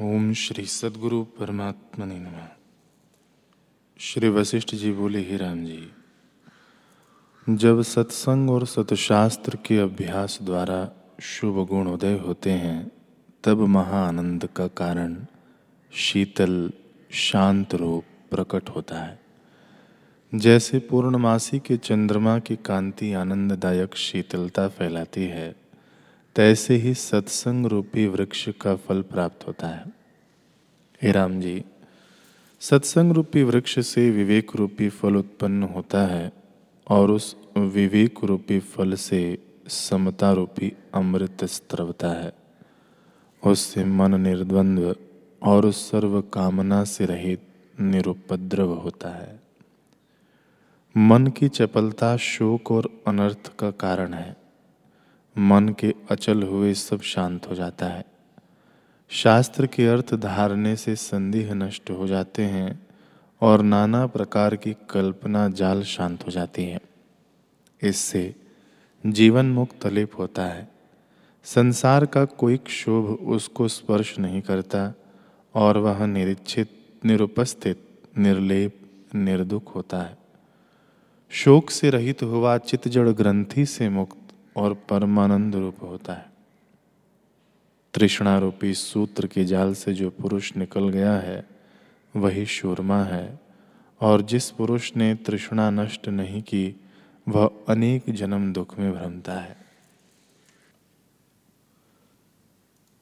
ओम श्री सदगुरु परमात्मा नमः। श्री वशिष्ठ जी बोले, ही राम जी, जब सत्संग और सतशास्त्र के अभ्यास द्वारा शुभ गुण उदय होते हैं, तब महाआनंद का कारण शीतल, शांत रूप प्रकट होता है। जैसे पूर्णमासी के चंद्रमा की कांति आनंददायक शीतलता फैलाती है तैसे ही सत्संग रूपी वृक्ष का फल प्राप्त होता है। हे राम जी, सत्संग रूपी वृक्ष से विवेक रूपी फल उत्पन्न होता है और उस विवेक रूपी फल से समता रूपी अमृत स्त्रवता है। उससे मन निर्द्वंद्व और उस सर्व कामना से रहित निरुपद्रव होता है। मन की चपलता शोक और अनर्थ का कारण है। मन के अचल हुए सब शांत हो जाता है। शास्त्र के अर्थ धारने से संदेह नष्ट हो जाते हैं और नाना प्रकार की कल्पना जाल शांत हो जाती है। इससे जीवन मुक्त लिप होता है। संसार का कोई क्षोभ उसको स्पर्श नहीं करता और वह निरीक्षित, निरुपस्थित, निर्लेप, निर्दुख होता है। शोक से रहित हुआ चितजड़ ग्रंथि से मुक्त और परमानंद रूप होता है। तृष्णारूपी सूत्र के जाल से जो पुरुष निकल गया है, वही शूरमा है। और जिस पुरुष ने तृष्णा नष्ट नहीं की, वह अनेक जन्म दुख में भ्रमता है।